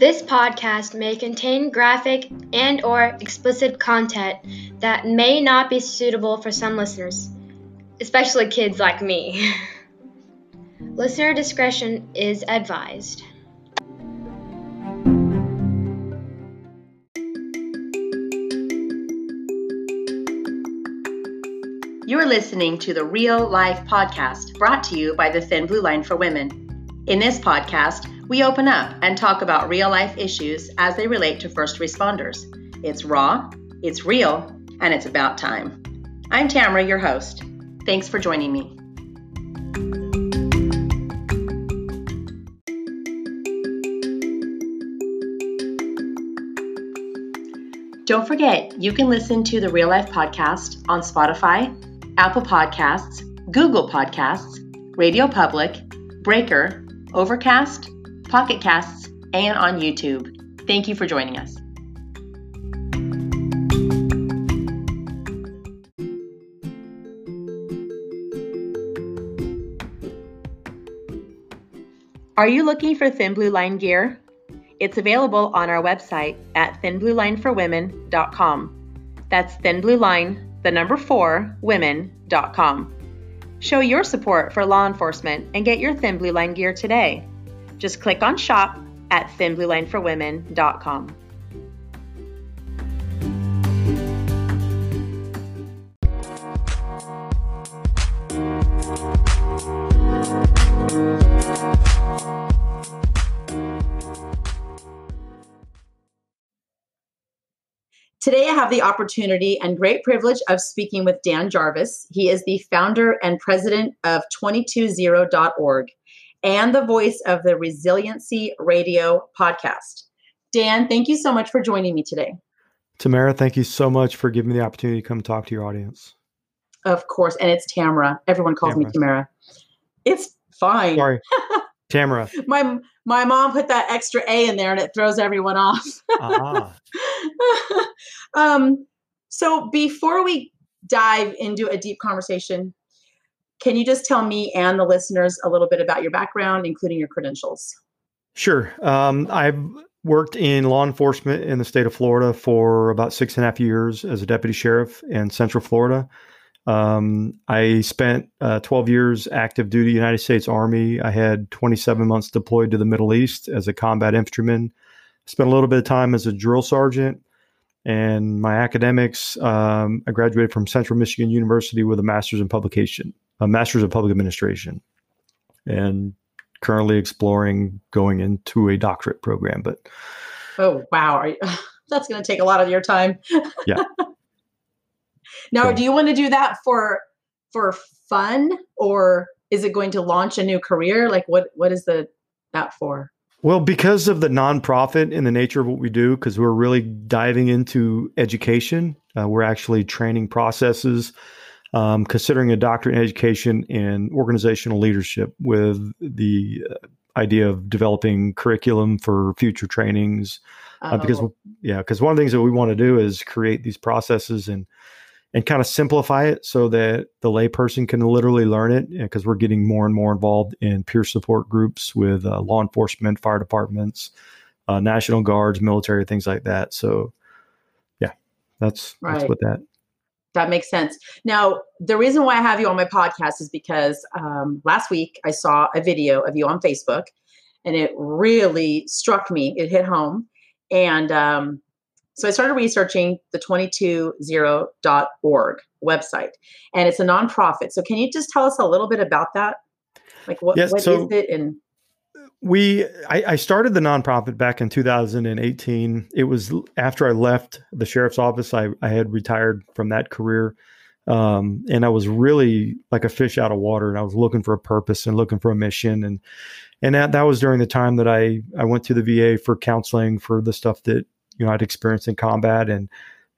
This podcast may contain graphic and or explicit content that may not be suitable for some listeners, especially kids like me. Listener discretion is advised. You're listening to the Real Life Podcast brought to you by the Thin Blue Line for Women. In this podcast, we open up and talk about real life issues as they relate to first responders. It's raw, it's real, and it's about time. I'm Tamara, your host. Thanks for joining me. Don't forget, you can listen to the Real Life Podcast on Spotify, Apple Podcasts, Google Podcasts, Radio Public, Breaker, Overcast, Pocket Casts, and on YouTube. Thank you for joining us. Are you looking for Thin Blue Line gear? It's available on our website at thinbluelineforwomen.com. That's Thin Blue Line, the number four, women.com. Show your support for law enforcement and get your Thin Blue Line gear today. Just click on shop at thinbluelineforwomen.com. Today, I have the opportunity and great privilege of speaking with Dan Jarvis. He is the founder and president of 220.org and the voice of the Resiliency Radio podcast. Dan, thank you so much for joining me today. Tamara, thank you so much for giving me the opportunity to come talk to your audience. Of course. And it's Tamara. Everyone calls Tamara. me Tamara. It's fine. Sorry. Tamara. my my mom put that extra A in there and it throws everyone off. uh-huh. um, so before we dive into a deep conversation, can you just tell me and the listeners a little bit about your background, including your credentials? Sure. Um, I've worked in law enforcement in the state of Florida for about six and a half years as a deputy sheriff in Central Florida. Um, I spent uh, 12 years active duty United States Army. I had 27 months deployed to the Middle East as a combat infantryman. Spent a little bit of time as a drill sergeant. And my academics, um, I graduated from Central Michigan University with a master's in publication, a master's of public administration, and currently exploring going into a doctorate program. But oh wow, you, that's going to take a lot of your time. yeah. Now, so, do you want to do that for for fun, or is it going to launch a new career? Like, what what is the that for? Well, because of the nonprofit and the nature of what we do, because we're really diving into education, uh, we're actually training processes, um, considering a doctorate in education and organizational leadership with the uh, idea of developing curriculum for future trainings. Uh, because oh. yeah, because one of the things that we want to do is create these processes and and kind of simplify it so that the layperson can literally learn it because we're getting more and more involved in peer support groups with uh, law enforcement, fire departments, uh, national guards, military, things like that. So, yeah, that's right. that's what that. That makes sense. Now, the reason why I have you on my podcast is because um, last week I saw a video of you on Facebook, and it really struck me. It hit home, and um, so I started researching the 220.org website, and it's a nonprofit. So can you just tell us a little bit about that? Like what, yes, what so is it? And we, I, I, started the nonprofit back in 2018. It was after I left the sheriff's office. I, I had retired from that career. Um, and I was really like a fish out of water and I was looking for a purpose and looking for a mission. And, and that, that was during the time that I, I went to the VA for counseling for the stuff that you know I'd experienced in combat and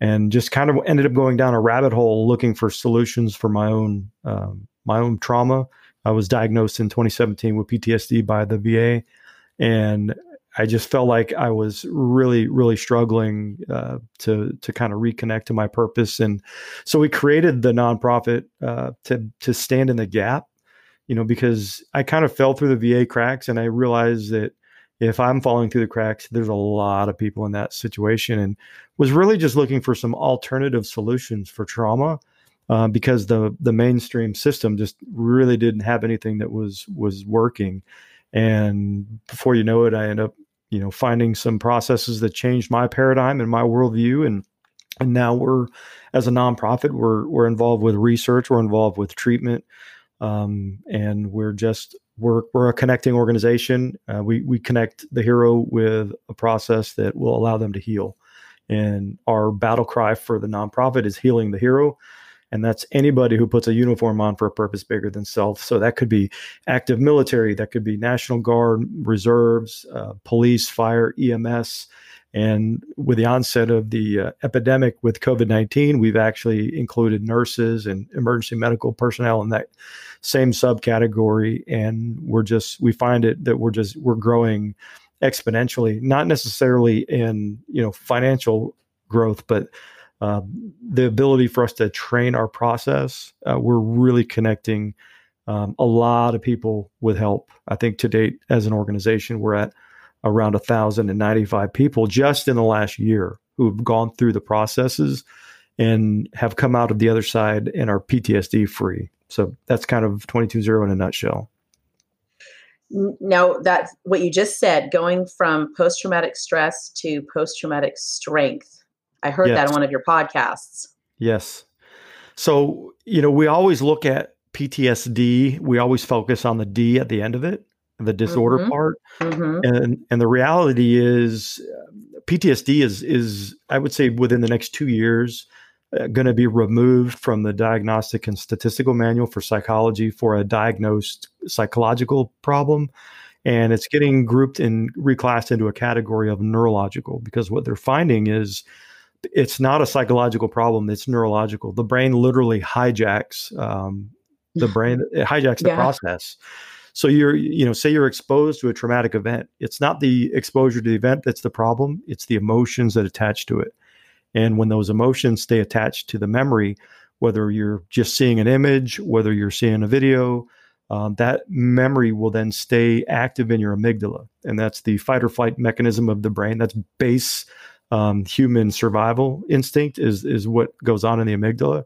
and just kind of ended up going down a rabbit hole looking for solutions for my own um, my own trauma. I was diagnosed in 2017 with PTSD by the VA, and I just felt like I was really, really struggling uh, to to kind of reconnect to my purpose, and so we created the nonprofit uh, to to stand in the gap, you know, because I kind of fell through the VA cracks, and I realized that if I'm falling through the cracks, there's a lot of people in that situation, and was really just looking for some alternative solutions for trauma. Uh, because the the mainstream system just really didn't have anything that was was working, and before you know it, I end up you know finding some processes that changed my paradigm and my worldview, and and now we're as a nonprofit we're we're involved with research, we're involved with treatment, um, and we're just we're we're a connecting organization. Uh, we we connect the hero with a process that will allow them to heal. And our battle cry for the nonprofit is healing the hero. And that's anybody who puts a uniform on for a purpose bigger than self. So that could be active military, that could be National Guard, reserves, uh, police, fire, EMS. And with the onset of the uh, epidemic with COVID 19, we've actually included nurses and emergency medical personnel in that same subcategory. And we're just, we find it that we're just, we're growing exponentially, not necessarily in, you know, financial growth, but um, the ability for us to train our process. Uh, we're really connecting um, a lot of people with help. I think to date, as an organization, we're at around 1,095 people just in the last year who've gone through the processes and have come out of the other side and are PTSD free. So that's kind of 220 in a nutshell. Now, that's what you just said, going from post traumatic stress to post traumatic strength. I heard yes. that on one of your podcasts. Yes. So, you know, we always look at PTSD, we always focus on the D at the end of it the disorder mm-hmm. part. Mm-hmm. And and the reality is PTSD is is I would say within the next 2 years uh, going to be removed from the diagnostic and statistical manual for psychology for a diagnosed psychological problem and it's getting grouped and reclassed into a category of neurological because what they're finding is it's not a psychological problem it's neurological the brain literally hijacks um, the brain it hijacks the yeah. process so you're, you know, say you're exposed to a traumatic event. It's not the exposure to the event that's the problem, it's the emotions that attach to it. And when those emotions stay attached to the memory, whether you're just seeing an image, whether you're seeing a video, um, that memory will then stay active in your amygdala. And that's the fight or flight mechanism of the brain. That's base um, human survival instinct is, is what goes on in the amygdala.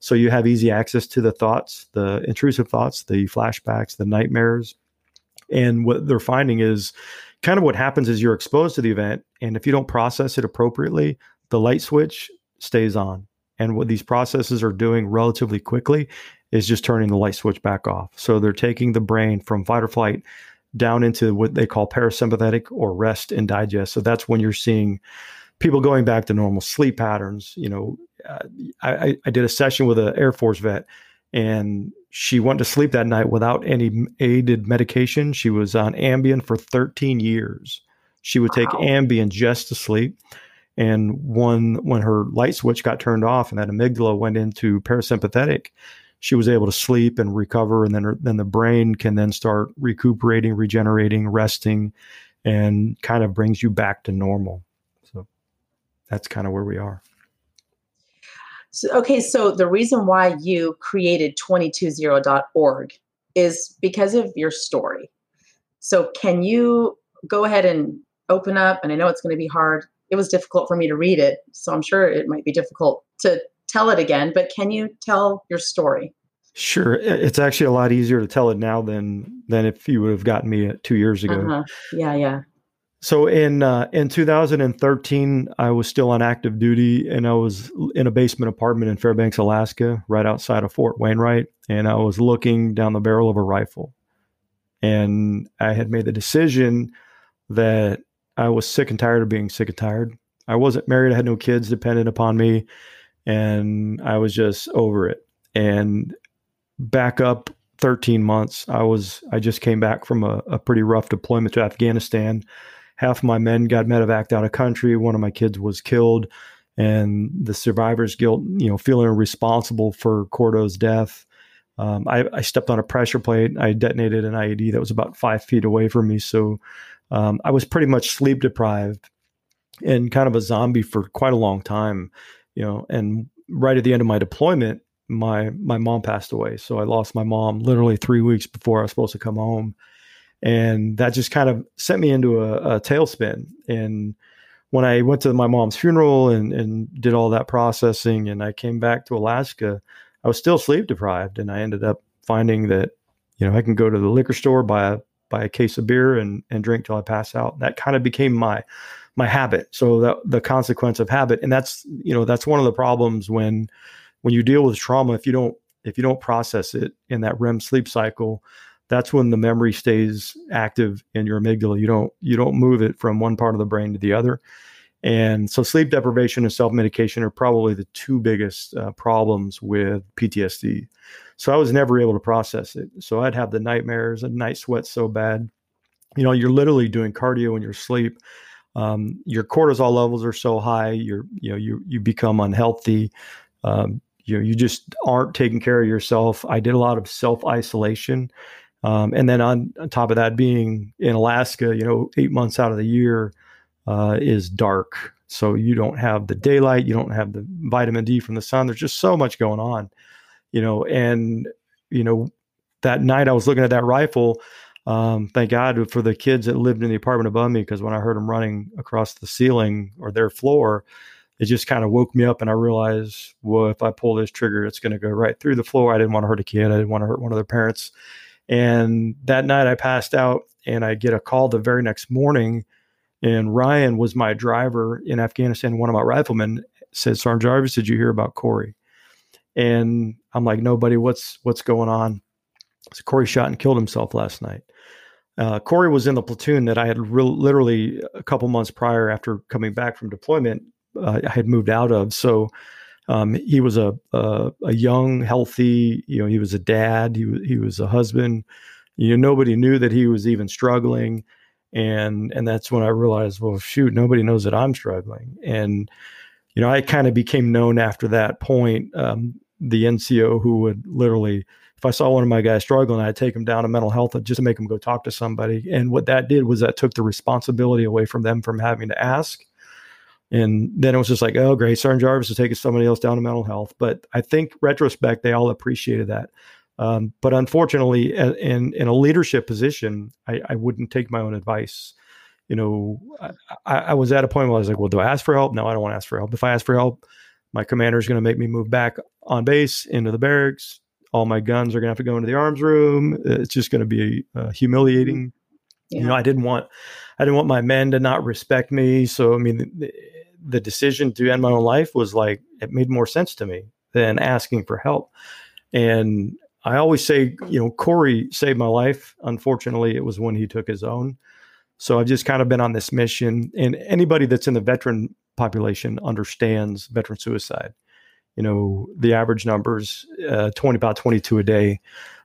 So you have easy access to the thoughts, the intrusive thoughts, the flashbacks, the nightmares. And what they're finding is kind of what happens is you're exposed to the event. And if you don't process it appropriately, the light switch stays on. And what these processes are doing relatively quickly is just turning the light switch back off. So they're taking the brain from fight or flight down into what they call parasympathetic or rest and digest. So that's when you're seeing people going back to normal sleep patterns. You know, uh, I, I did a session with an Air Force vet, and she went to sleep that night without any aided medication. She was on Ambien for 13 years. She would take wow. Ambien just to sleep. And when when her light switch got turned off and that amygdala went into parasympathetic, she was able to sleep and recover, and then her, then the brain can then start recuperating, regenerating, resting, and kind of brings you back to normal that's kind of where we are. So, okay, so the reason why you created 220.org is because of your story. So, can you go ahead and open up? And I know it's going to be hard. It was difficult for me to read it, so I'm sure it might be difficult to tell it again, but can you tell your story? Sure, it's actually a lot easier to tell it now than than if you would have gotten me two years ago. Uh-huh. Yeah, yeah. So in uh, in 2013, I was still on active duty, and I was in a basement apartment in Fairbanks, Alaska, right outside of Fort Wainwright, and I was looking down the barrel of a rifle, and I had made the decision that I was sick and tired of being sick and tired. I wasn't married; I had no kids dependent upon me, and I was just over it. And back up 13 months, I was I just came back from a, a pretty rough deployment to Afghanistan half my men got medevaced out of country. One of my kids was killed, and the survivor's guilt, you know, feeling responsible for Cordo's death. Um, I, I, stepped on a pressure plate. I detonated an IED that was about five feet away from me. So um, I was pretty much sleep deprived and kind of a zombie for quite a long time, you know. And right at the end of my deployment, my my mom passed away. So I lost my mom literally three weeks before I was supposed to come home and that just kind of sent me into a, a tailspin. And when I went to my mom's funeral and, and did all that processing, and I came back to Alaska, I was still sleep deprived, and I ended up finding that you know I can go to the liquor store buy a buy a case of beer and and drink till I pass out. That kind of became my my habit. So that the consequence of habit, and that's you know that's one of the problems when when you deal with trauma. If you don't if you don't process it in that REM sleep cycle, that's when the memory stays active in your amygdala. You don't you don't move it from one part of the brain to the other. And so sleep deprivation and self medication are probably the two biggest uh, problems with PTSD. So I was never able to process it. So I'd have the nightmares and night sweats so bad. You know, you're literally doing cardio in your sleep. Um, your cortisol levels are so high. You're, you know, you you become unhealthy. Um, you know, you just aren't taking care of yourself. I did a lot of self isolation, um, and then on, on, top of that, being in Alaska, you know, eight months out of the year uh, is dark, so you don't have the daylight, you don't have the vitamin D from the sun. There's just so much going on you know, and you know, that night I was looking at that rifle. Um, thank God for the kids that lived in the apartment above me because when I heard them running across the ceiling or their floor, it just kind of woke me up and I realized, well, if I pull this trigger, it's going to go right through the floor. I didn't want to hurt a kid. I didn't want to hurt one of their parents. And that night I passed out and I get a call the very next morning. And Ryan was my driver in Afghanistan. One of my riflemen said, Sergeant Jarvis, did you hear about Corey? And I'm like, nobody, what's what's going on? So Corey shot and killed himself last night. Uh, Corey was in the platoon that I had re- literally a couple months prior, after coming back from deployment, uh, I had moved out of. So um, he was a, a, a young, healthy. You know, he was a dad. He was he was a husband. You know, nobody knew that he was even struggling, and and that's when I realized, well, shoot, nobody knows that I'm struggling, and you know, I kind of became known after that point. Um, the NCO who would literally, if I saw one of my guys struggling, I'd take him down to mental health just to make him go talk to somebody. And what that did was that took the responsibility away from them from having to ask. And then it was just like, oh, great, Sergeant Jarvis is taking somebody else down to mental health. But I think retrospect, they all appreciated that. Um, but unfortunately, in in a leadership position, I, I wouldn't take my own advice. You know, I, I was at a point where I was like, well, do I ask for help? No, I don't want to ask for help. If I ask for help, my commander is going to make me move back on base into the barracks. All my guns are going to have to go into the arms room. It's just going to be uh, humiliating. Yeah. You know, I didn't want, I didn't want my men to not respect me. So, I mean, the, decision to end my own life was like it made more sense to me than asking for help. And I always say, you know, Corey saved my life. Unfortunately, it was when he took his own. So I've just kind of been on this mission. And anybody that's in the veteran population understands veteran suicide. You know, the average numbers, uh, 20, about 22 a day,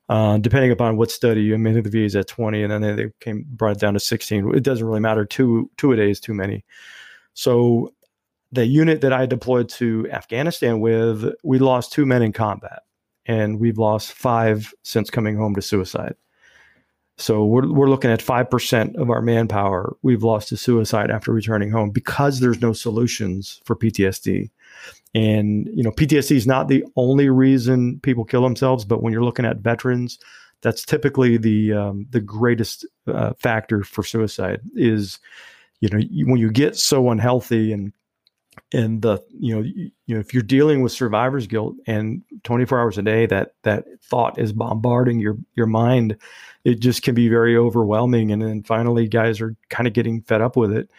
uh, depending upon what study. I mean, the VA is at 20 and then they, they came, brought it down to 16. It doesn't really matter. Two, two a day is too many. So the unit that I deployed to Afghanistan with, we lost two men in combat and we've lost five since coming home to suicide. So we're, we're looking at 5% of our manpower we've lost to suicide after returning home because there's no solutions for PTSD. And, you know, PTSD is not the only reason people kill themselves, but when you're looking at veterans, that's typically the um, the greatest uh, factor for suicide is, you know, when you get so unhealthy and and the you know you, you, know if you're dealing with survivor's guilt and 24 hours a day that that thought is bombarding your your mind it just can be very overwhelming. And then finally guys are kind of getting fed up with it.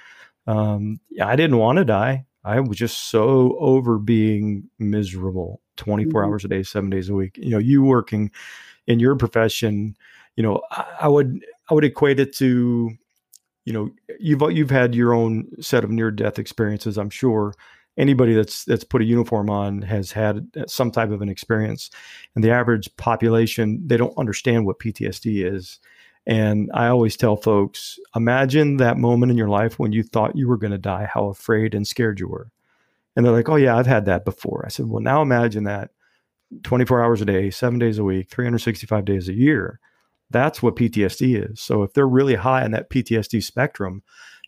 Um, i didn't want to die. I was just so over being miserable 24 mm-hmm. hours a day seven days a week. You know you working in your profession you know I, I would i would equate it to you know you've you've had your own set of near death experiences i'm sure. Anybody that's that's put a uniform on has had uh, some type of an experience. And the average population they don't understand what ptsd is. And i always tell folks imagine that moment in your life when you thought you were going to die how afraid and scared you were. And they're like oh yeah i've had that before. I said well now imagine that 24 hours a day 7 days a week 365 days a year that's what PTSD is. So if they're really high on that PTSD spectrum,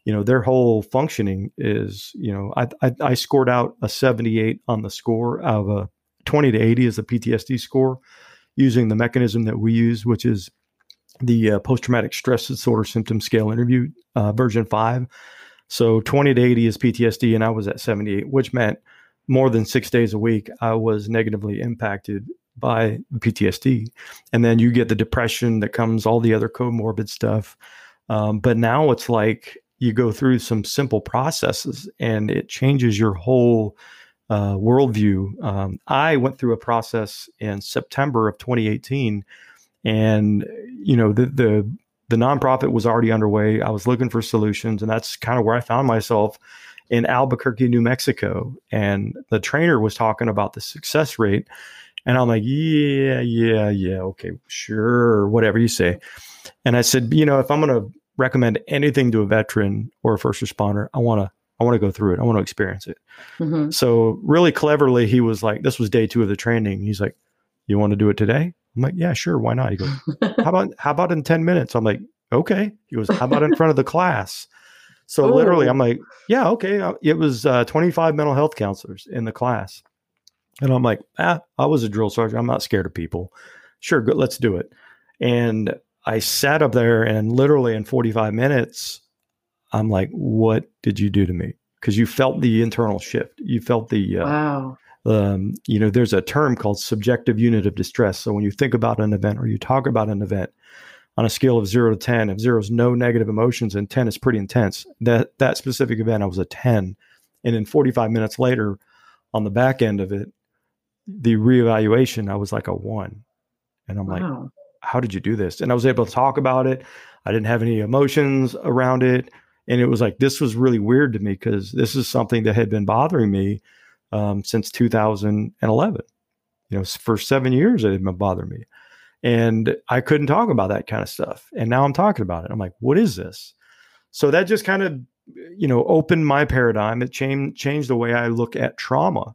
you know, their whole functioning is, you know, I, I, I scored out a 78 on the score of a 20 to 80 is the PTSD score using the mechanism that we use, which is the uh, post traumatic stress disorder symptom scale interview uh, version five. So 20 to 80 is PTSD, and I was at 78, which meant more than six days a week, I was negatively impacted by PTSD. And then you get the depression that comes, all the other comorbid stuff. Um, but now it's like you go through some simple processes and it changes your whole uh, worldview. Um, I went through a process in September of 2018, and you know the the the nonprofit was already underway. I was looking for solutions, and that's kind of where I found myself in Albuquerque, New Mexico. And the trainer was talking about the success rate. And I'm like, yeah, yeah, yeah, okay, sure, whatever you say. And I said, you know, if I'm going to recommend anything to a veteran or a first responder, I want to I want to go through it. I want to experience it. Mm-hmm. So really cleverly, he was like, this was day two of the training. He's like, you want to do it today? I'm like, yeah, sure. Why not? He goes, how about, how about in 10 minutes? I'm like, okay. He goes, how about in front of the class? So Ooh. literally, I'm like, yeah, okay. Uh, it was uh, 25 mental health counselors in the class. And I'm like, ah, I was a drill sergeant. I'm not scared of people. Sure, good, let's do it. And I sat up there and literally in 45 minutes, I'm like, what did you do to me? Because you felt the internal shift. You felt the, uh, wow. Um, you know, there's a term called subjective unit of distress. So when you think about an event or you talk about an event, on a scale of zero to 10, if zero is no negative emotions and 10 is pretty intense, that, that specific event, I was a 10. And then 45 minutes later, on the back end of it, the reevaluation, I was like a one. And I'm wow. like, how did you do this? And I was able to talk about it. I didn't have any emotions around it. And it was like, this was really weird to me because this is something that had been bothering me um, since 2011. You know, for seven years, it had been bothering me. And I couldn't talk about that kind of stuff. And now I'm talking about it. I'm like, what is this? So that just kind of, you know, opened my paradigm. It changed changed the way I look at trauma.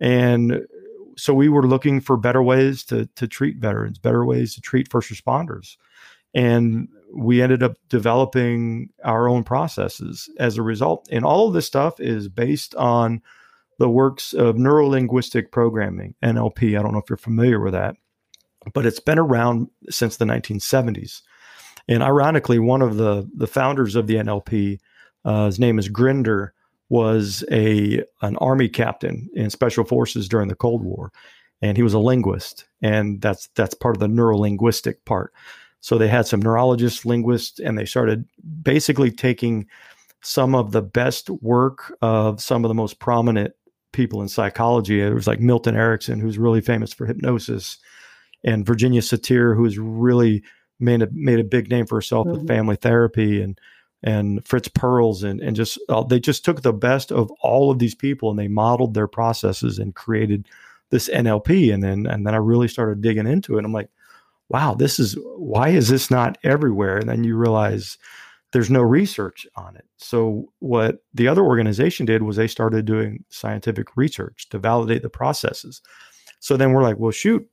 And so we were looking for better ways to to treat veterans, better ways to treat first responders. And we ended up developing our own processes as a result. And all of this stuff is based on the works of neurolinguistic programming, NLP. I don't know if you're familiar with that but it's been around since the 1970s. And ironically, one of the the founders of the NLP, uh, his name is Grinder, was a an army captain in special forces during the Cold War, and he was a linguist, and that's that's part of the neurolinguistic part. So they had some neurologists, linguists, and they started basically taking some of the best work of some of the most prominent people in psychology. It was like Milton Erickson, who's really famous for hypnosis and Virginia Satir, who's really made a made a big name for herself mm-hmm. with family therapy and and Fritz Perls and and just uh, they just took the best of all of these people and they modeled their processes and created this NLP and then and then I really started digging into it. I'm like, wow, this is why is this not everywhere? And then you realize there's no research on it. So what the other organization did was they started doing scientific research to validate the processes. So then we're like, well, shoot,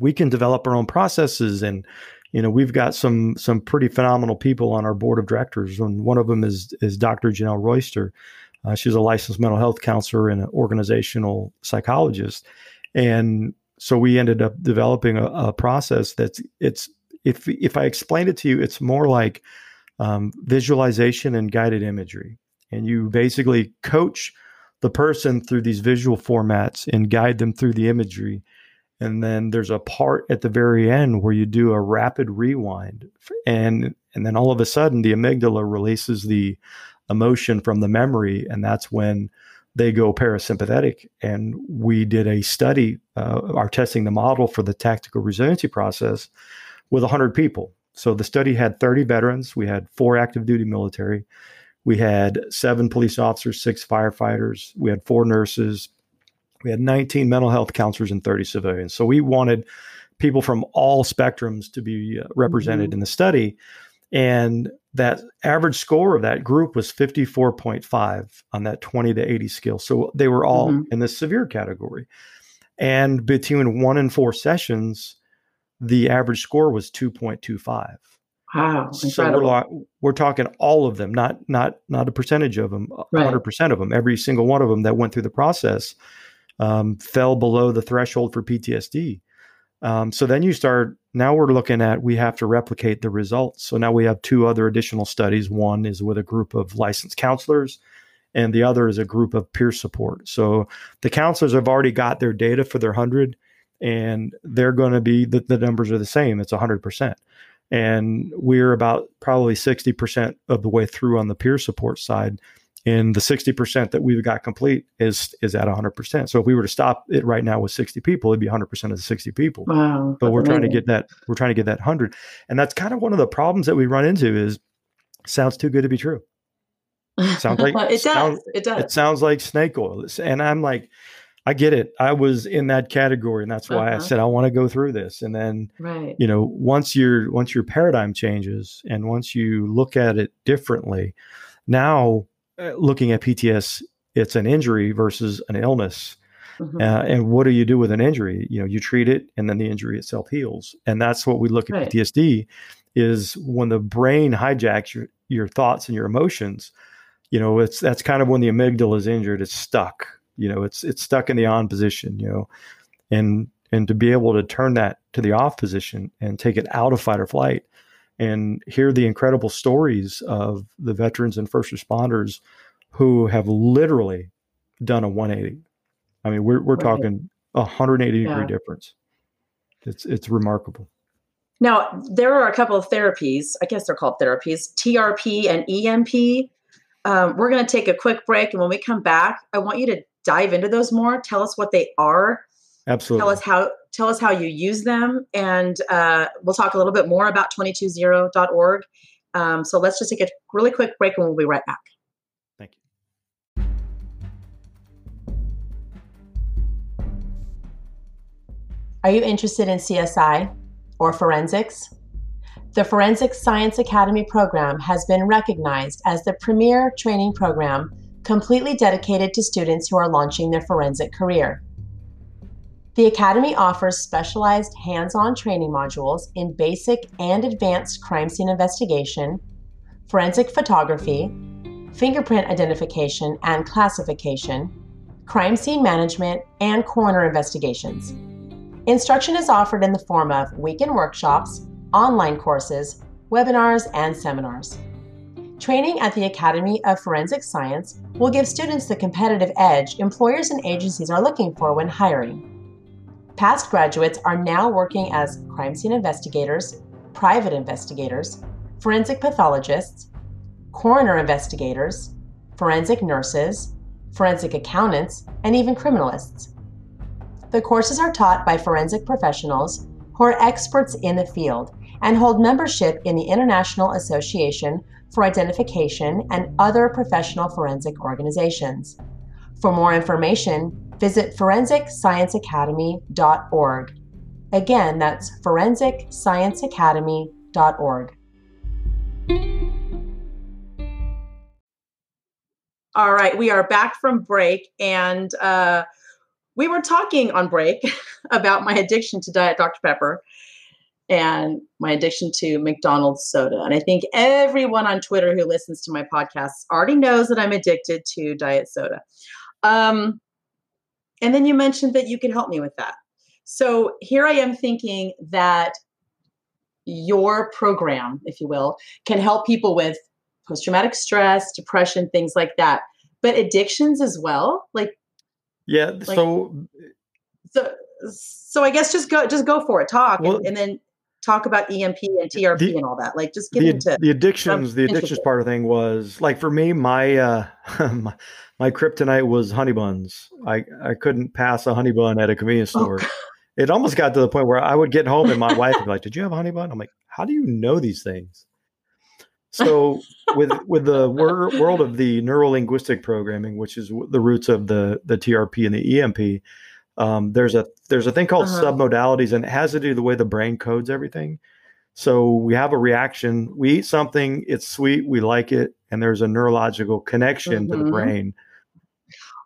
we can develop our own processes and you know we've got some some pretty phenomenal people on our board of directors and one of them is is dr janelle royster. Uh, she's a licensed mental health counselor and an organizational psychologist. And so we ended up developing a, a process that's it's if if i explain it to you it's more like um, visualization and guided imagery. And you basically coach the person through these visual formats and guide them through the imagery and then there's a part at the very end where you do a rapid rewind and and then all of a sudden the amygdala releases the emotion from the memory and that's when they go parasympathetic. And we did a study uh, are testing the model for the tactical resiliency process with 100 people. So the study had 30 veterans we had four active duty military we had seven police officers six firefighters we had four nurses we had 19 mental health counselors and 30 civilians. So we wanted people from all spectrums to be uh, represented mm-hmm. in the study. And that average score of that group was 54.5 on that 20 to 80 scale. So they were all mm-hmm. in the severe category. And between one and four sessions, the average score was 2.25. Wow, so we're, we're talking all of them, not not not a percentage of them, hundred right. percent of them, every single one of them that went through the process um, fell below the threshold for PTSD. Um, so then you start now we're looking at we have to replicate the results. So now we have two other additional studies. One is with a group of licensed counselors, and the other is a group of peer support. So the counselors have already got their data for their 100, and they're going to be the, the numbers are the same. It's 100%. And we're about probably 60% of the way through on the peer support side and the 60% that we've got complete is is at 100%. So if we were to stop it right now with 60 people, it'd be 100% of the 60 people. Wow. But we're amazing. trying to get that we're trying to get that 100. And that's kind of one of the problems that we run into is sounds too good to be true. Sounds like it does. Sounds, it does. It sounds like snake oil. And I'm like I get it. I was in that category and that's why uh-huh. I said I want to go through this. And then right. you know, once your once your paradigm changes and once you look at it differently, now looking at PTS, it's an injury versus an illness. Mm-hmm. Uh, and what do you do with an injury? You know, you treat it, and then the injury itself heals. And that's what we look at right. PTSD is when the brain hijacks your your thoughts and your emotions. You know, it's that's kind of when the amygdala is injured. It's stuck. You know, it's it's stuck in the on position. You know, and and to be able to turn that to the off position and take it out of fight or flight and hear the incredible stories of the veterans and first responders who have literally done a 180. I mean, we're we're right. talking a 180 yeah. degree difference. It's it's remarkable. Now, there are a couple of therapies. I guess they're called therapies, TRP and EMP. Um, we're going to take a quick break, and when we come back, I want you to dive into those more. Tell us what they are. Absolutely. Tell us how tell us how you use them, and uh, we'll talk a little bit more about 220.org. Um, so let's just take a really quick break, and we'll be right back. Thank you. Are you interested in CSI or forensics? The Forensic Science Academy program has been recognized as the premier training program completely dedicated to students who are launching their forensic career. The Academy offers specialized hands on training modules in basic and advanced crime scene investigation, forensic photography, fingerprint identification and classification, crime scene management, and coroner investigations. Instruction is offered in the form of weekend workshops, online courses, webinars, and seminars. Training at the Academy of Forensic Science will give students the competitive edge employers and agencies are looking for when hiring. Past graduates are now working as crime scene investigators, private investigators, forensic pathologists, coroner investigators, forensic nurses, forensic accountants, and even criminalists. The courses are taught by forensic professionals who are experts in the field and hold membership in the International Association for Identification and other professional forensic organizations. For more information, visit forensicscienceacademy.org. Again, that's forensicscienceacademy.org. All right, we are back from break, and uh, we were talking on break about my addiction to Diet Dr. Pepper and my addiction to McDonald's soda. And I think everyone on Twitter who listens to my podcasts already knows that I'm addicted to diet soda. Um, and then you mentioned that you can help me with that. So here I am thinking that your program, if you will, can help people with post traumatic stress, depression, things like that. But addictions as well? Like Yeah, like, so so so I guess just go just go for it. Talk well, and, and, then talk about EMP and TRP the, and all that. Like just get the, into the addictions. The addictions part of thing was like for me, my uh my, kryptonite was honey buns. I, I couldn't pass a honey bun at a convenience oh, store. Oh. It almost got to the point where I would get home and my wife would be like, "Did you have a honey bun?" I'm like, "How do you know these things?" So with with the wor- world of the neurolinguistic programming, which is the roots of the the TRP and the EMP, um, there's a there's a thing called uh-huh. submodalities, and it has to do with the way the brain codes everything. So we have a reaction. We eat something, it's sweet, we like it, and there's a neurological connection mm-hmm. to the mm-hmm. brain.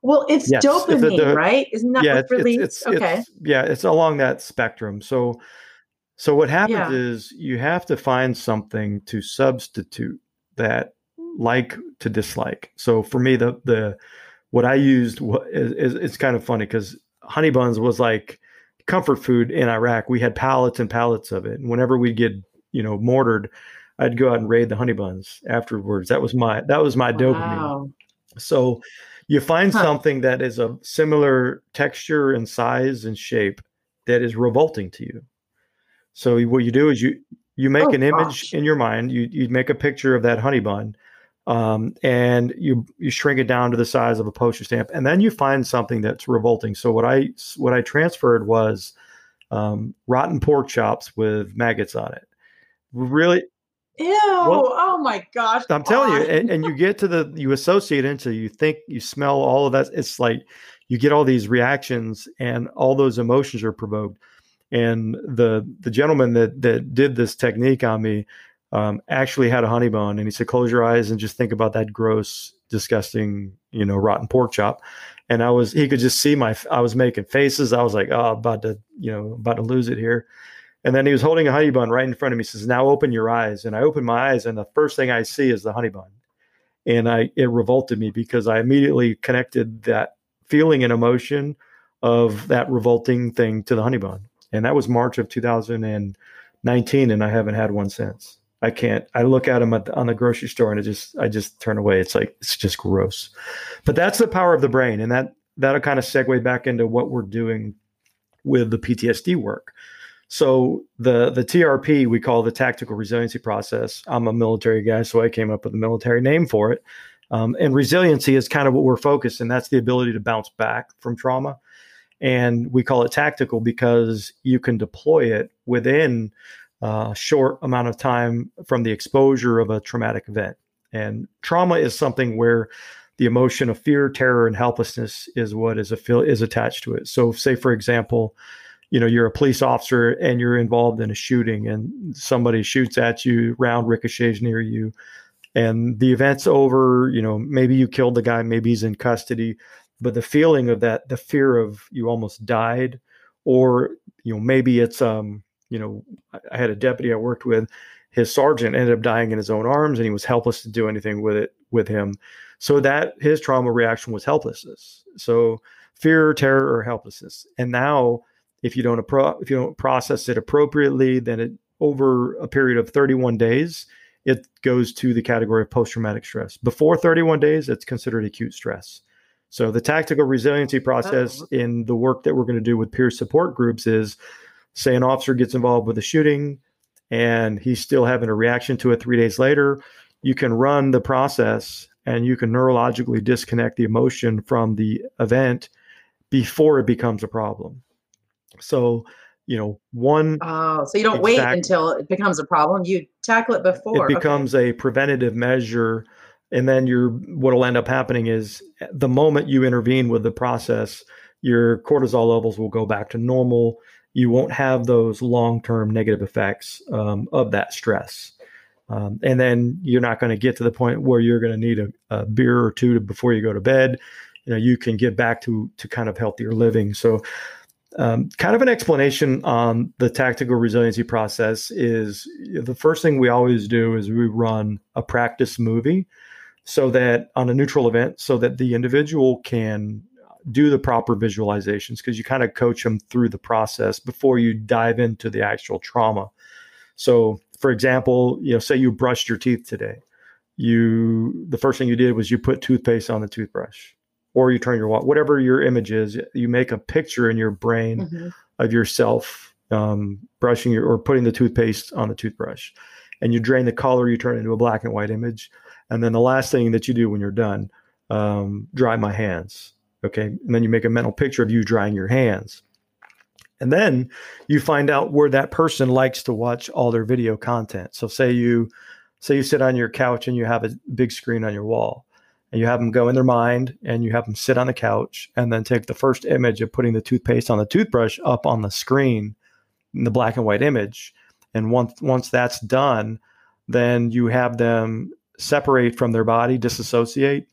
Well, it's yes. dopamine, the, the, right? Isn't that yeah, what released? It's, it's, okay. It's, yeah, it's along that spectrum. So, so what happens yeah. is you have to find something to substitute that like to dislike. So for me, the the what I used is, is it's kind of funny because honey buns was like comfort food in Iraq. We had pallets and pallets of it. And whenever we'd get, you know, mortared, I'd go out and raid the honey buns afterwards. That was my that was my wow. dopamine. So you find huh. something that is a similar texture and size and shape that is revolting to you. So what you do is you you make oh, an image gosh. in your mind. You you make a picture of that honey bun, um, and you you shrink it down to the size of a postage stamp, and then you find something that's revolting. So what I what I transferred was um, rotten pork chops with maggots on it. Really, Ew! Well, oh my gosh! I'm telling you, and, and, you get to the you associate into you think you smell all of that. It's like you get all these reactions, and all those emotions are provoked. And the the gentleman that that did this technique on me, um, actually had a honey bun, and he said, "Close your eyes and just think about that gross, disgusting, you know, rotten pork chop." And I was, he could just see my, I was making faces. I was like, "Oh, about to, you know, about to lose it here." And then he was holding a honey bun right in front of me. He says, "Now open your eyes." And I opened my eyes, and the first thing I see is the honey bun, and I it revolted me because I immediately connected that feeling and emotion of that revolting thing to the honey bun, and that was March of 2019, and I haven't had one since. I can't. I look at them at the, on the grocery store and I just I just turn away. It's like it's just gross. But that's the power of the brain, and that that'll kind of segue back into what we're doing with the PTSD work. So the the TRP we call the tactical resiliency process. I'm a military guy, so I came up with a military name for it. Um, and resiliency is kind of what we're focused, and that's the ability to bounce back from trauma. And we call it tactical because you can deploy it within a short amount of time from the exposure of a traumatic event. And trauma is something where the emotion of fear, terror, and helplessness is what is a feel is attached to it. So, say for example, you know you're a police officer and you're involved in a shooting, and somebody shoots at you, round ricochets near you, and the event's over. You know, maybe you killed the guy, maybe he's in custody, but the feeling of that, the fear of you almost died, or you know maybe it's um you know, I had a deputy I worked with. His sergeant ended up dying in his own arms, and he was helpless to do anything with it with him. So that his trauma reaction was helplessness. So fear, terror, or helplessness. And now, if you don't appro- if you don't process it appropriately, then it over a period of 31 days, it goes to the category of post traumatic stress. Before 31 days, it's considered acute stress. So the tactical resiliency oh, process oh. in the work that we're going to do with peer support groups is say an officer gets involved with a shooting and he's still having a reaction to it three days later, you can run the process and you can neurologically disconnect the emotion from the event before it becomes a problem. So, you know, one. Oh, so you don't exact, wait until it becomes a problem. You tackle it before. It becomes okay. a preventative measure. And then you're, what'll end up happening is the moment you intervene with the process, your cortisol levels will go back to normal you won't have those long term negative effects um, of that stress. Um, and then you're not going to get to the point where you're going to need a, a, beer or two to, before you go to bed. You know, you can get back to to kind of healthier living. So, um, kind of an explanation on the tactical resiliency process is the first thing we always do is we run a practice movie, so that on a neutral event, so that the individual can do the proper visualizations because you kind of coach them through the process before you dive into the actual trauma. So, for example, you know, say you brushed your teeth today. You the first thing you did was you put toothpaste on the toothbrush, or you turn your whatever your image is. You make a picture in your brain mm-hmm. of yourself um, brushing your or putting the toothpaste on the toothbrush, and you drain the color. You turn it into a black and white image, and then the last thing that you do when you're done, um, dry my hands Okay. And then you make a mental picture of you drying your hands. And then you find out where that person likes to watch all their video content. So say you say you sit on your couch and you have a big screen on your wall and you have them go in their mind and you have them sit on the couch and then take the first image of putting the toothpaste on the toothbrush up on the screen in the black and white image. And once once that's done, then you have them separate from their body, disassociate.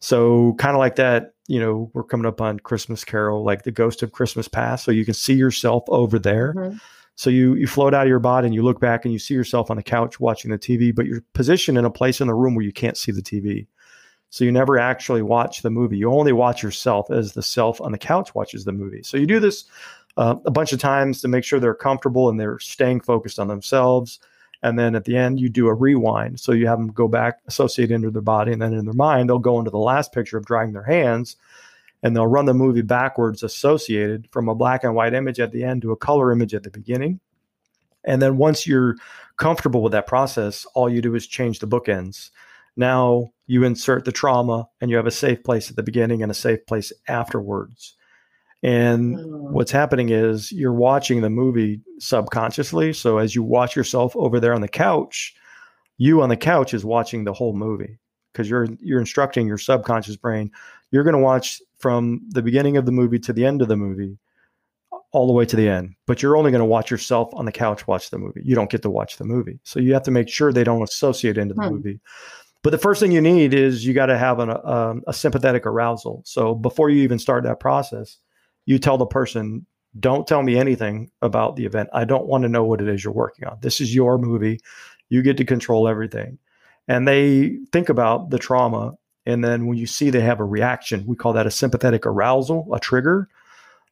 So kind of like that you know, we're coming up on Christmas Carol, like the ghost of Christmas past. So you can see yourself over there. Mm-hmm. So you you float out of your body and you look back and you see yourself on the couch watching the TV, but you're positioned in a place in the room where you can't see the TV. So you never actually watch the movie. You only watch yourself as the self on the couch watches the movie. So you do this uh, a bunch of times to make sure they're comfortable and they're staying focused on themselves. And then at the end, you do a rewind. So you have them go back, associate into their body, and then in their mind, they'll go into the last picture of drying their hands and they'll run the movie backwards, associated from a black and white image at the end to a color image at the beginning. And then once you're comfortable with that process, all you do is change the bookends. Now you insert the trauma and you have a safe place at the beginning and a safe place afterwards. And Mm. what's happening is you're watching the movie subconsciously. So as you watch yourself over there on the couch, you on the couch is watching the whole movie because you're you're instructing your subconscious brain. You're going to watch from the beginning of the movie to the end of the movie, all the way to the end. But you're only going to watch yourself on the couch watch the movie. You don't get to watch the movie. So you have to make sure they don't associate into the Hmm. movie. But the first thing you need is you got to have an, um, a sympathetic arousal. So before you even start that process, you tell the person, don't tell me anything about the event. I don't want to know what it is you're working on. This is your movie. You get to control everything. And they think about the trauma. And then when you see they have a reaction, we call that a sympathetic arousal, a trigger.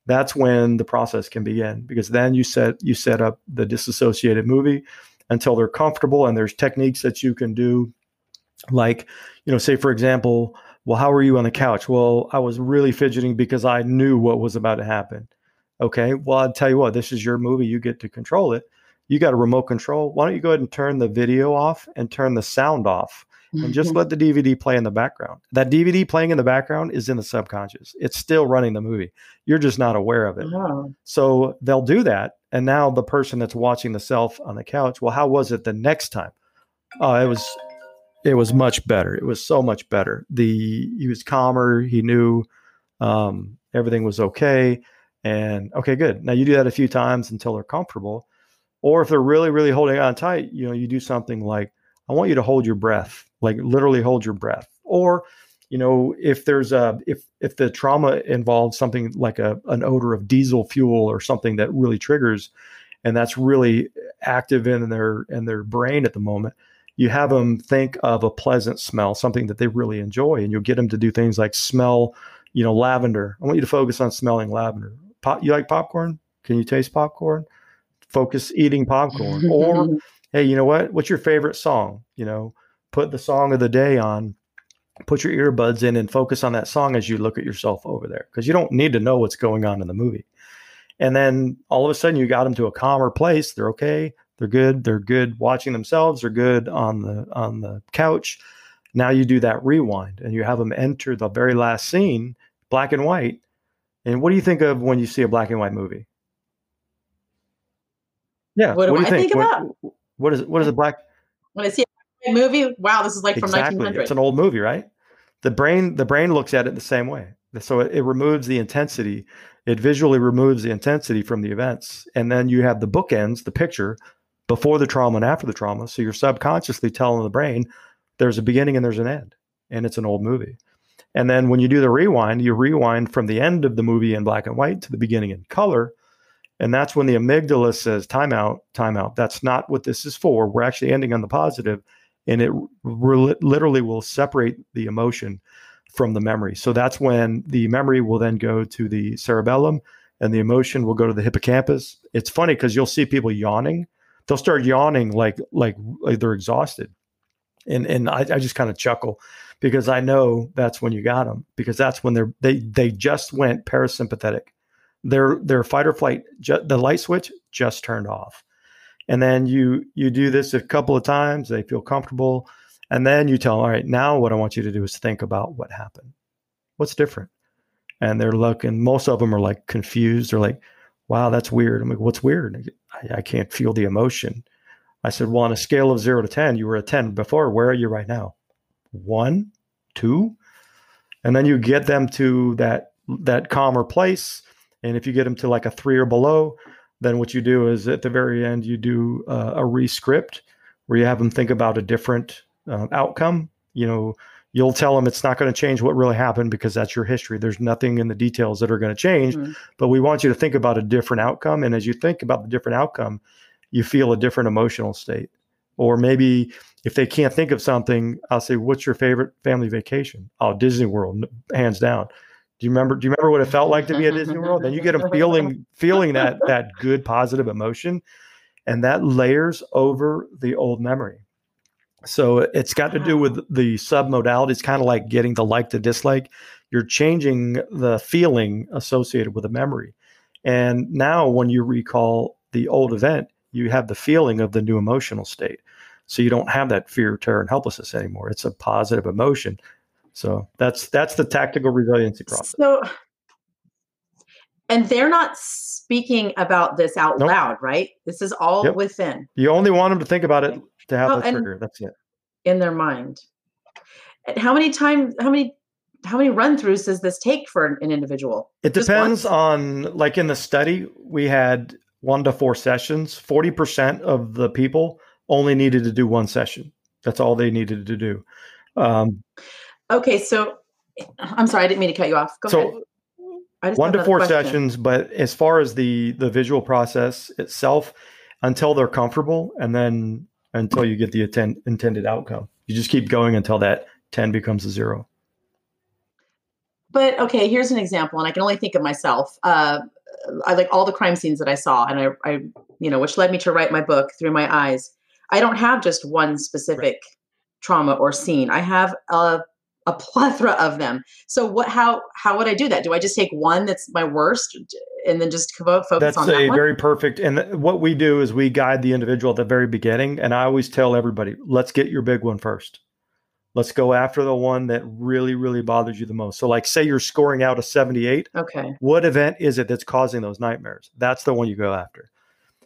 That's when the process can begin because then you set you set up the disassociated movie until they're comfortable and there's techniques that you can do like you know say for example well how were you on the couch? Well i was really fidgeting because i knew what was about to happen. Okay? Well i'll tell you what this is your movie you get to control it. You got a remote control. Why don't you go ahead and turn the video off and turn the sound off and just mm-hmm. let the dvd play in the background. That dvd playing in the background is in the subconscious. It's still running the movie. You're just not aware of it. Oh. so they'll do that. And now the person that's watching the self on the couch, well, how was it the next time? Oh, it was it was much better. It was so much better. The he was calmer, he knew um, everything was okay. And okay, good. Now you do that a few times until they're comfortable. Or if they're really, really holding on tight, you know, you do something like, I want you to hold your breath, like literally hold your breath. Or you know if there's a if if the trauma involves something like a an odor of diesel fuel or something that really triggers and that's really active in their in their brain at the moment you have them think of a pleasant smell something that they really enjoy and you'll get them to do things like smell you know lavender i want you to focus on smelling lavender Pop, you like popcorn can you taste popcorn focus eating popcorn or hey, you know what? What's your favorite song? You know, put the song of the day on, put your earbuds in and focus on that song as you look at yourself over there because you don't need to know what's going on in the movie. And then all of a sudden you got them to a calmer place. They're okay. They're good. They're good watching themselves. They're good on the on the couch. Now you do that rewind and you have them enter the very last scene, black and white. And what do you think of when you see a black and white movie? Yeah. What do I you think What- about? what is what is a black when I see a movie, wow, this is like from exactly 1900. it's an old movie right the brain the brain looks at it the same way so it, it removes the intensity it visually removes the intensity from the events and then you have the bookends the picture before the trauma and after the trauma so you're subconsciously telling the brain there's a beginning and there's an end and it's an old movie and then when you do the rewind you rewind from the end of the movie in black and white to the beginning in color and that's when the amygdala says timeout timeout that's not what this is for we're actually ending on the positive and it re- literally will separate the emotion from the memory. So that's when the memory will then go to the cerebellum and the emotion will go to the hippocampus. It's funny because you'll see people yawning. They'll start yawning like like, like they're exhausted. And and I, I just kind of chuckle because I know that's when you got them because that's when they're they they just went parasympathetic. Their their fight or flight ju- the light switch just turned off and then you you do this a couple of times they feel comfortable and then you tell them all right now what i want you to do is think about what happened what's different and they're looking most of them are like confused they're like wow that's weird. I'm like what's weird? I, I can't feel the emotion. I said well on a scale of 0 to 10 you were a 10 before where are you right now? One two. And then you get them to that that calmer place and if you get them to like a three or below then what you do is at the very end you do uh, a rescript where you have them think about a different uh, outcome. You know you'll tell them it's not going to change what really happened because that's your history there's nothing in the details that are going to change Mhm. but we want you to think about a different outcome and as you think about the different outcome you feel a different emotional state or maybe if they can't think of something i'll say what's your favorite family vacation oh disney world hands down Do you remember? Do you remember what it felt like to be at Disney World? Then you get them feeling feeling that that good positive emotion, and that layers over the old memory. So it's got to do with the submodality. It's kind of like getting the like to dislike. You're changing the feeling associated with a memory. And now when you recall the old event, you have the feeling of the new emotional state. So you don't have that fear, terror, and helplessness anymore. It's a positive emotion. So that's that's the tactical resiliency process. So and they're not speaking about this out nope. loud, right? This is all yep. within. You only want them to think about it to have oh, the trigger. That's it. In their mind. And how many times? How many? How many run throughs does this take for an, individual? It depends on, like in the study, we had one to four sessions. Forty percent of the people only needed to do one session. That's all they needed to do. Um, okay, so I'm sorry, I didn't mean to cut you off. Go so, ahead one to four question. sessions but as far as the the visual process itself until they're comfortable and then until you get the attend, intended outcome you just keep going until that 10 becomes a zero but okay here's an example and i can only think of myself uh, i like all the crime scenes that i saw and I, I you know which led me to write my book through my eyes i don't have just one specific right. trauma or scene i have a a plethora of them. So what? How how would I do that? Do I just take one that's my worst and then just focus that's on that? That's a very perfect. And what we do is we guide the individual at the very beginning. And I always tell everybody, let's get your big one first. Let's go after the one that really, really bothers you the most. So, like, say you're scoring out a 78. Okay. What event is it that's causing those nightmares? That's the one you go after.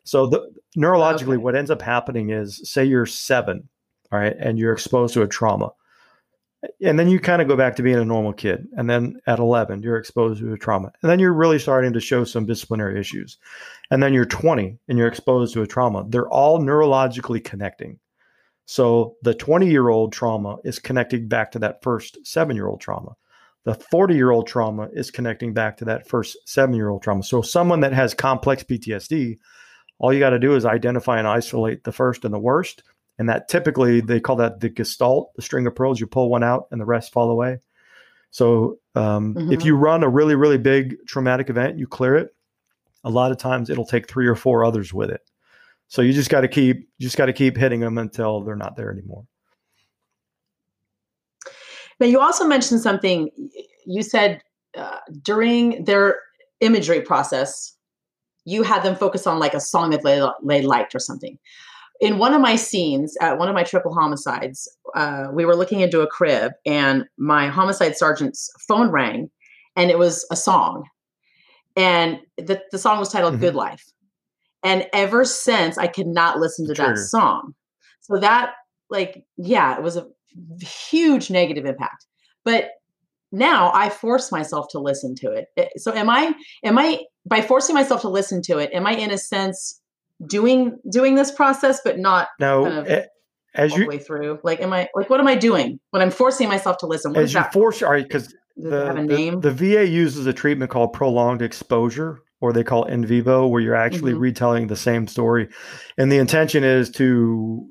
So, the, neurologically, okay. what ends up happening is, say you're seven, all right, and you're exposed to a trauma and then you kind of go back to being a normal kid and then at 11 you're exposed to a trauma and then you're really starting to show some disciplinary issues. And then you're 20 and you're exposed to a trauma. They're all neurologically connecting. So the 20 year old trauma is connecting back to that first 7 year old trauma. The 40 year old trauma is connecting back to that first 7 year old trauma. So someone that has complex ptsd all you got to do is identify and isolate the first and the worst and that typically they call that the gestalt, the string of pearls. You pull one out and the rest fall away. So um, mm-hmm. if you run a really, really big traumatic event, you clear it. A lot of times it'll take three or four others with it. So you just got to keep, you just got to keep hitting them until they're not there anymore. Now you also mentioned something. You said uh, during their imagery process, you had them focus on like a song that they, they liked or something in one of my scenes at one of my triple homicides, uh, we were looking into a crib, and my homicide sergeant's phone rang, and it was a song, and the the song was titled mm-hmm. "Good Life," and ever since I could not listen to that song. So that, like, yeah, it was a huge negative impact. But now I force myself to listen to it. So am I? Am I by forcing myself to listen to it? Am I in a sense? Doing doing this process, but not no. Kind of eh, as you way through, like, am I like what am I doing when I'm forcing myself to listen? What as you that? force, all right, because the, the, the, VA uses a treatment called prolonged exposure, or they call in vivo, where you're actually mm-hmm. retelling the same story, and the intention is to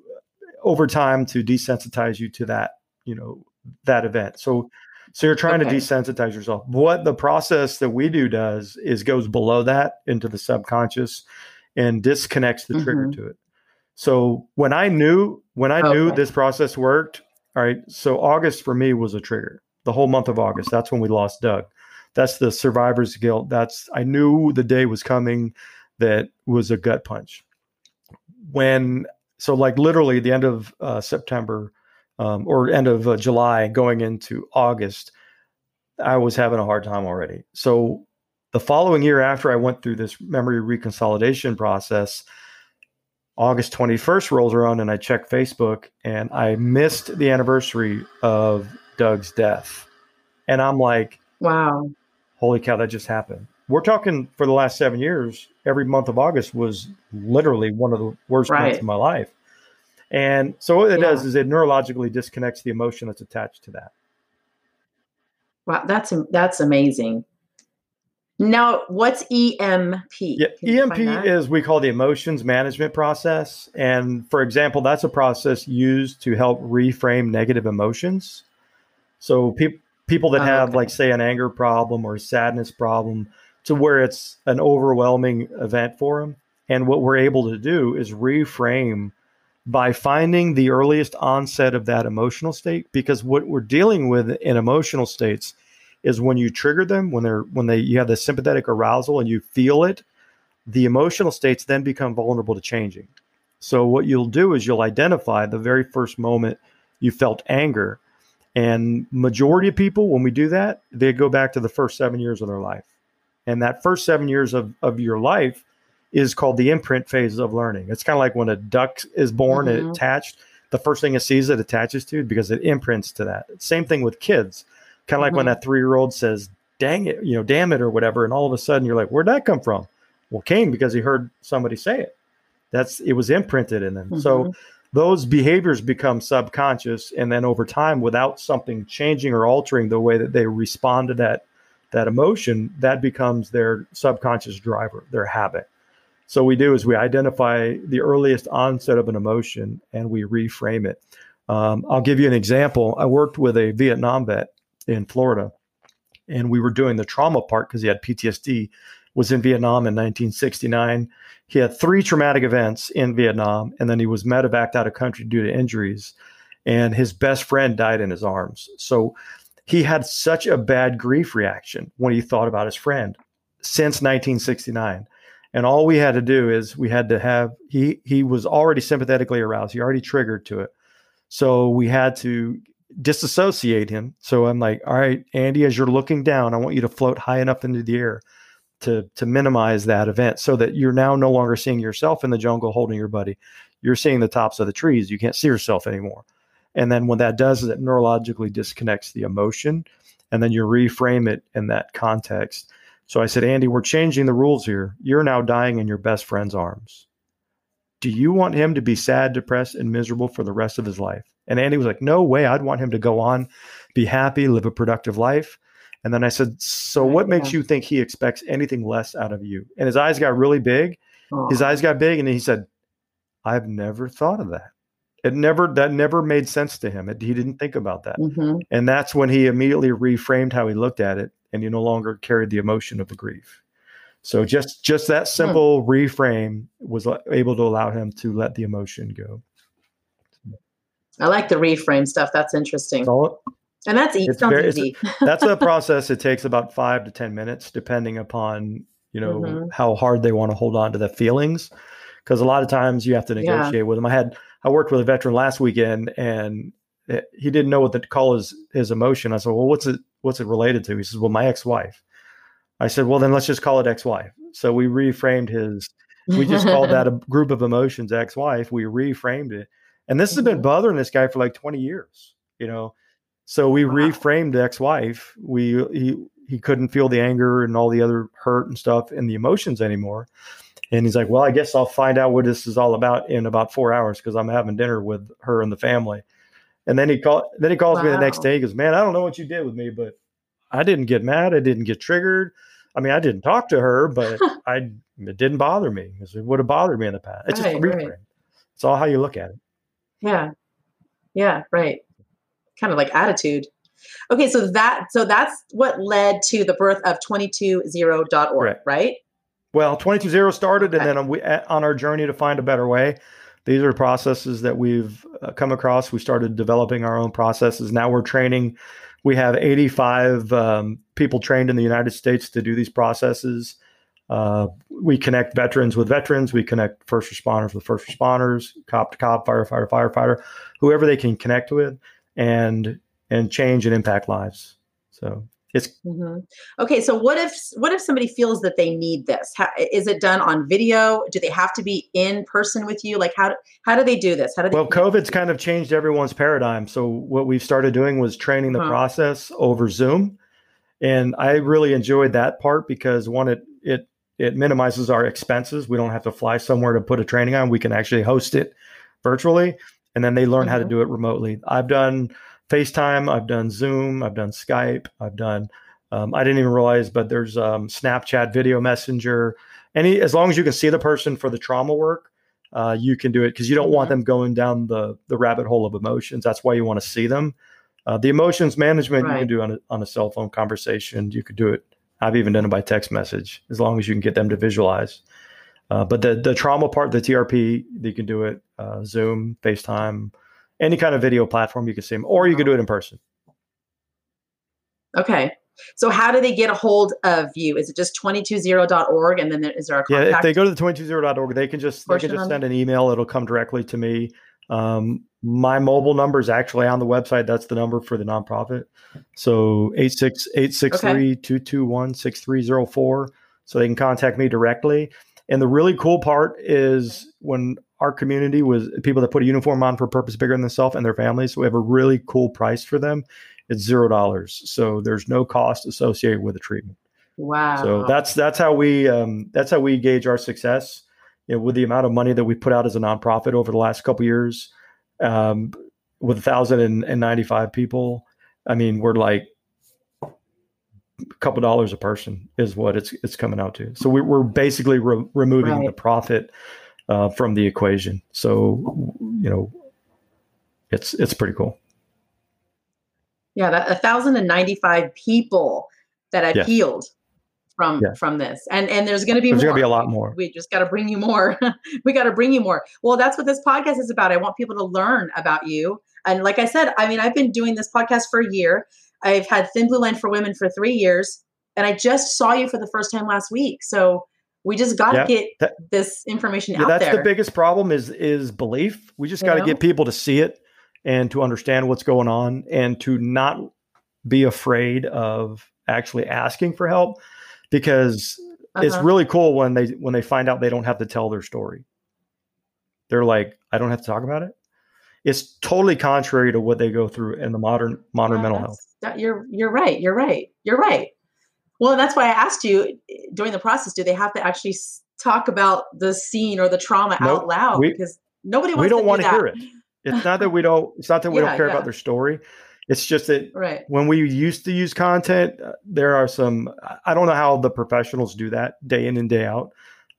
over time to desensitize you to that, you know, that event. So so you're trying okay. to desensitize yourself. What the process that we do does is goes below that into the subconscious and disconnects the trigger mm-hmm. to it. So when I knew when I okay. knew this process worked, all right. So August for me was a trigger. The whole month of August. That's when we lost Doug. That's the survivor's guilt. That's I knew the day was coming that was a gut punch. When so like literally the end of uh, September um, or end of uh, July going into August, I was having a hard time already. So the following year, after I went through this memory reconsolidation process, August 21st rolls around and I check Facebook and I missed the anniversary of Doug's death. And I'm like, wow, holy cow, that just happened. We're talking for the last seven years, every month of August was literally one of the worst right. months of my life. And so what it yeah. does is it neurologically disconnects the emotion that's attached to that. Wow, that's that's amazing. Now, what's EMP? Yeah, EMP is we call the emotions management process, and for example, that's a process used to help reframe negative emotions. So people people that Oh, have okay. like say an anger problem or a sadness problem to where it's an overwhelming event for them and what we're able to do is reframe by finding the earliest onset of that emotional state because what we're dealing with in emotional states is when you trigger them when they're when they you have the sympathetic arousal and you feel it the emotional states then become vulnerable to changing. So what you'll do is you'll identify the very first moment you felt anger. And majority of people when we do that they go back to the first seven years of their life. And that first seven years of, of your life is called the imprint phase of learning. It's kind of like when a duck is born and Mhm. attached the first thing it sees it attaches to because it imprints to that. Same thing with kids kind of like when Mhm. that three year old says dang it you know damn it or whatever and all of a sudden you're like where'd that come from? Well came because he heard somebody say it. That's it was imprinted in them. So Mhm. those behaviors become subconscious and then over time without something changing or altering the way that they respond to that that emotion that becomes their subconscious driver their habit. So we do is we identify the earliest onset of an emotion and we reframe it. Um, i'll give you an example. I worked with a vietnam vet in florida and we were doing the trauma part because he had ptsd was in vietnam in 1969 he had three traumatic events in Vietnam, and then he was medevaced out of country due to injuries. And his best friend died in his arms. So he had such a bad grief reaction when he thought about his friend since 1969. And all we had to do is we had to have he he was already sympathetically aroused. He already triggered to it. So we had to disassociate him. So I'm like, all right, Andy, as you're looking down, I want you to float high enough into the air to to minimize that event so that you're now no longer seeing yourself in the jungle holding your buddy. You're seeing the tops of the trees. You can't see yourself anymore. And then when that does is it neurologically disconnects the emotion and then you reframe it in that context. So i said andy we're changing the rules here. You're now dying in your best friend's arms. Do you want him to be sad depressed and miserable for the rest of his life and andy was like no way i'd want him to go on be happy live a productive life and then I said, So what makes you think he expects anything less out of you? And his eyes got really big. Aw. His eyes got big and he said, I've never thought of that. It never, that never made sense to him. It, he didn't think about that. Mhm. And that's when he immediately reframed how he looked at it and he no longer carried the emotion of the grief. So just, just that simple reframe was able to allow him to let the emotion go. I like the reframe stuff. That's interesting. All, And that's e- very- easy. that's a process. It takes about five to 10 minutes, depending upon, you know, Mhm. how hard they want to hold on to the feelings. Cause a lot of times you have to Yeah. negotiate with them. I had, I worked with a veteran last weekend and it- he didn't know what to call his, his emotion. I said, well, what's it, what's it related to? He says, well, my ex-wife. I said, well, then let's just call it ex-wife. So we reframed his, we just called that a group of emotions ex-wife. We reframed it. And this has been Mhm. bothering this guy for like 20 years, you know? So we Wow. reframed the ex-wife. We, he, he couldn't feel the anger and all the other hurt and stuff and the emotions anymore. And he's like, well, I guess I'll find out what this is all about in about four hours because I'm having dinner with her and the family. And then he called. Then he calls me the next day. He goes, "Man, I don't know what you did with me, but I didn't get mad. I didn't get triggered. I mean, I didn't talk to her, but I it didn't bother me because it would have bothered me in the past. It's just a Right, reframe. right. It's all how you look at it. Yeah. Yeah, right. Kind of like attitude. Okay, so that so that's what led to the birth of 220.org, Correct. right? Well, 22.0 started, Okay. and then we, on our journey to find a better way. These are processes that we've uh, come across. We started developing our own processes. Now we're training. We have 85 um, people trained in the United States to do these processes. Uh, we connect veterans with veterans. We connect first responders with first responders, cop to cop, firefighter, firefighter, whoever they can connect with, and and change and impact lives. So it's hmm Okay, so what if what if somebody feels that they need this? How, is it done on video? Do they have to be in person with you? Like how do, how do they do this? How do they Well, COVID's kind of changed everyone's paradigm. So what we've started doing was training the Huh. process over Zoom, and I really enjoyed that part because one, it it it minimizes our expenses. We don't have to fly somewhere to put a training on. We can actually host it virtually, and then they learn how to Mhm. do it remotely. I've done FaceTime, I've done Zoom, I've done Skype, I've done. Um, I didn't even realize, but there's um, Snapchat Video Messenger. Any as long as you can see the person for the trauma work, uh, you can do it because you don't want Mhm. them going down the the rabbit hole of emotions. That's why you want to see them. Uh, the emotions management you can do on a, on a cell phone conversation. You could do it. I've even done it by text message as long as you can get them to visualize. Uh, but the the trauma part, the TRP, you can do it uh, Zoom, FaceTime, any kind of video platform you can see them, or you can do it in person. Okay. So how do they get a hold of you? Is it just 220.org and then there, is there a Yeah, if they go to the 220.org, they can just they can just send an email. It'll come directly to me. Um, my mobile number is actually on the website. That's the number for the nonprofit. So 86863-221-6304. So they can contact me directly. And the really cool part is when our community was people that put a uniform on for a purpose bigger than themselves and their families. So we have a really cool price for them. It's zero dollars. So there's no cost associated with the treatment. wow. So that's that's how we um, that's how we gauge our success. You know, with the amount of money that we put out as a nonprofit over the last couple years, um, with thousand and ninety five people, I mean, we're like a couple dollars a person is what it's it's coming out to. So we, we're basically re- removing Right. the profit uh, from the equation. So you know, it's it's pretty cool. yeah, that 1,095 people that have Yeah. healed from Yeah. from this. And and there's going to be There's going to be a lot more. We just got to bring you more. we got to bring you more. Well, that's what this podcast is about. I want people to learn about you. And like I said, I mean, I've been doing this podcast for a year. I've had Thin Blue Line for Women for three years, and I just saw you for the first time last week. So we just got to Yeah, get that- this information Yeah, out that's there. That's the biggest problem is is belief. We just got to get people to see it and to understand what's going on and to not be afraid of actually asking for help because it's Uh-huh. really cool when they when they find out they don't have to tell their story. They're like, I don't have to talk about it. It's totally contrary to what they go through in the modern modern Yeah, mental health. that- you're you're right. You're right. You're right. Well, that's why I asked you during the process. Do they have to actually talk about the scene or the trauma Nope. out loud? We- because nobody wants to We don't to want do to that. hear it. It's not that we don't. It's not that we Yeah, don't care yeah. about their story. It's just that Right. when we used to use content, uh, there are some. I don't know how the professionals do that day in and day out,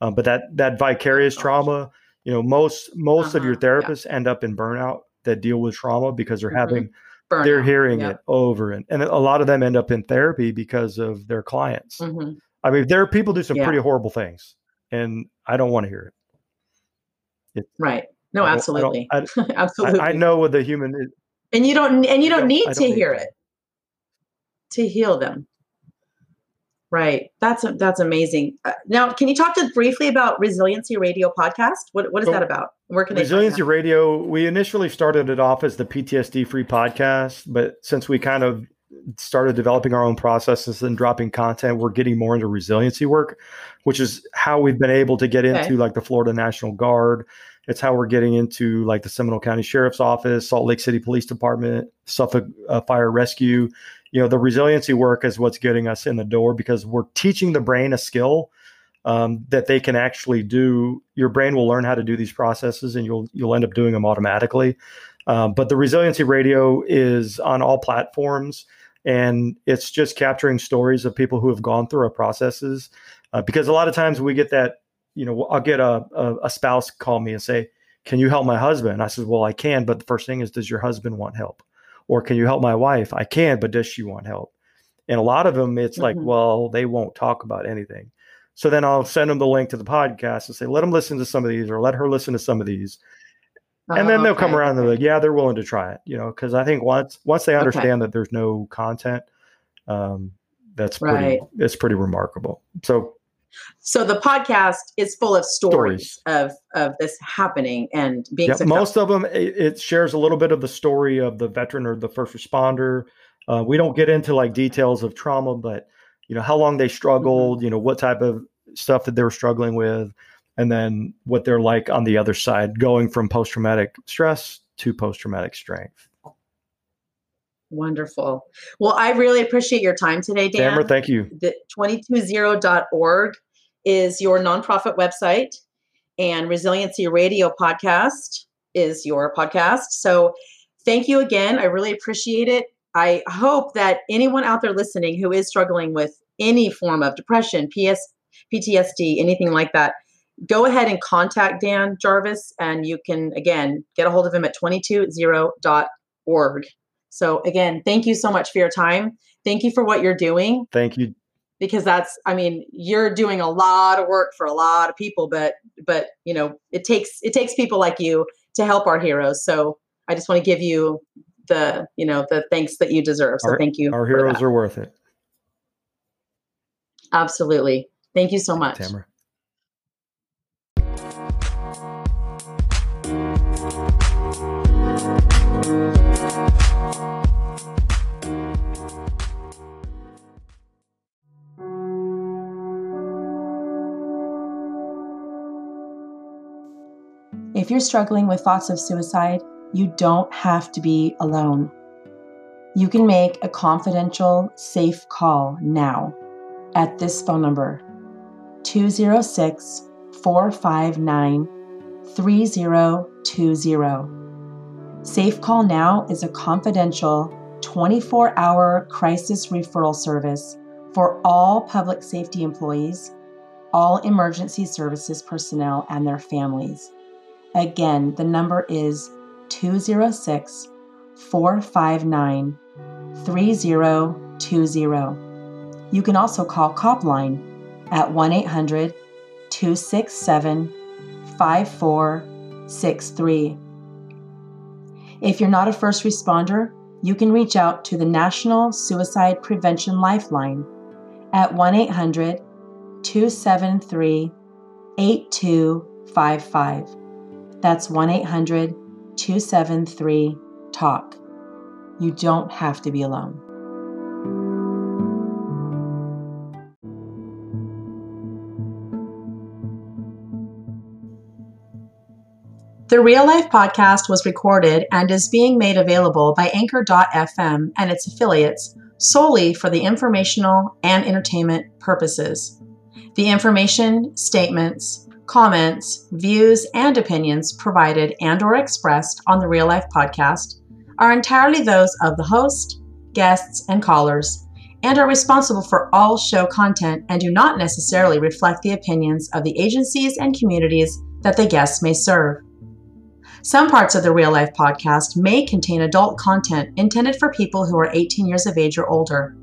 uh, but that that vicarious gosh. trauma, you know, most most of your Uh-huh, yeah. therapists end up in burnout that deal with trauma because they're Mhm. having they're hearing it over and and a lot of them end up in therapy because of their clients. Mhm. I mean, there are people do some Yeah. pretty horrible things, and I don't want to hear it. Right. No, don't- I absolutely. I, absolutely. I, I know what the human is. And you don't and you don't don't- need to don't need hear it to heal them. Right. That's that's amazing. Uh, now, can you talk to briefly about Resiliency Radio podcast? What what is So, that about? Where can Resiliency? Radio, we initially started it off as the PTSD free podcast, but since we kind of started developing our own processes and dropping content, we're getting more into resiliency work, which is how we've been able to get Okay. into like the Florida National Guard. It's how we're getting into like the Seminole County Sheriff's Office, Salt Lake City Police Department, Suffolk uh, Fire Rescue. You know, the resiliency work is what's getting us in the door because we're teaching the brain a skill um, that they can actually do. Your brain will learn how to do these processes, and you'll you'll end up doing them automatically. Um, but the resiliency radio is on all platforms, and it's just capturing stories of people who have gone through our processes. Uh, because a lot of times we get that, you know, I'll get a, a a spouse call me and say, "Can you help my husband?" And I says, "Well, I can, but the first thing is, does your husband want help?" Or can you help my wife? I can, but does she want help? And a lot of them, it's like, Mhm. well, they won't talk about anything. So then I'll send them the link to the podcast and say, let them listen to some of these or let her listen to some of these. And then Oh, they'll come around and they're like, yeah, they're willing to try it, you know, because I think once once they Okay. understand that there's no content, um, that's pretty Right. it's pretty remarkable. So So the podcast is full of stories, Stories. of of this happening and being most of them it, it shares a little bit of the story of the veteran or the first responder. Uh, we don't get into like details of trauma, but you know how long they struggled, you know what type of stuff that they were struggling with, and then what they're like on the other side, going from post traumatic stress to post traumatic strength. Wonderful. Well, I really appreciate your time today, Dan. Tamara, thank you. the 220.org is your nonprofit website and resiliency radio podcast is your podcast so thank you again i really appreciate it i hope that anyone out there listening who is struggling with any form of depression ps ptsd anything like that go ahead and contact dan jarvis and you can again get a hold of him at 220.org So again, thank you so much for your time. Thank you for what you're doing. Thank you. Because that's I mean, you're doing a lot of work for a lot of people, but but you know, it takes it takes people like you to help our heroes. So I just want to give you the, you know, the thanks that you deserve. So our, thank you. Our heroes are worth it. Absolutely. Thank you so much. Tamara. If you're struggling with thoughts of suicide, you don't have to be alone. You can make a confidential, safe call now at this phone number 206 459 3020. Safe Call Now is a confidential 24 hour crisis referral service for all public safety employees, all emergency services personnel, and their families. Again, the number is 206 459 3020. You can also call Copline at 1 800 267 5463. If you're not a first responder, you can reach out to the National Suicide Prevention Lifeline at 1 800 273 8255. That's 1 800 273 TALK. You don't have to be alone. The Real Life podcast was recorded and is being made available by Anchor.fm and its affiliates solely for the informational and entertainment purposes. The information, statements, comments, views, and opinions provided and or expressed on the Real Life podcast are entirely those of the host, guests, and callers and are responsible for all show content and do not necessarily reflect the opinions of the agencies and communities that the guests may serve. Some parts of the Real Life podcast may contain adult content intended for people who are 18 years of age or older.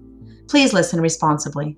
Please listen responsibly.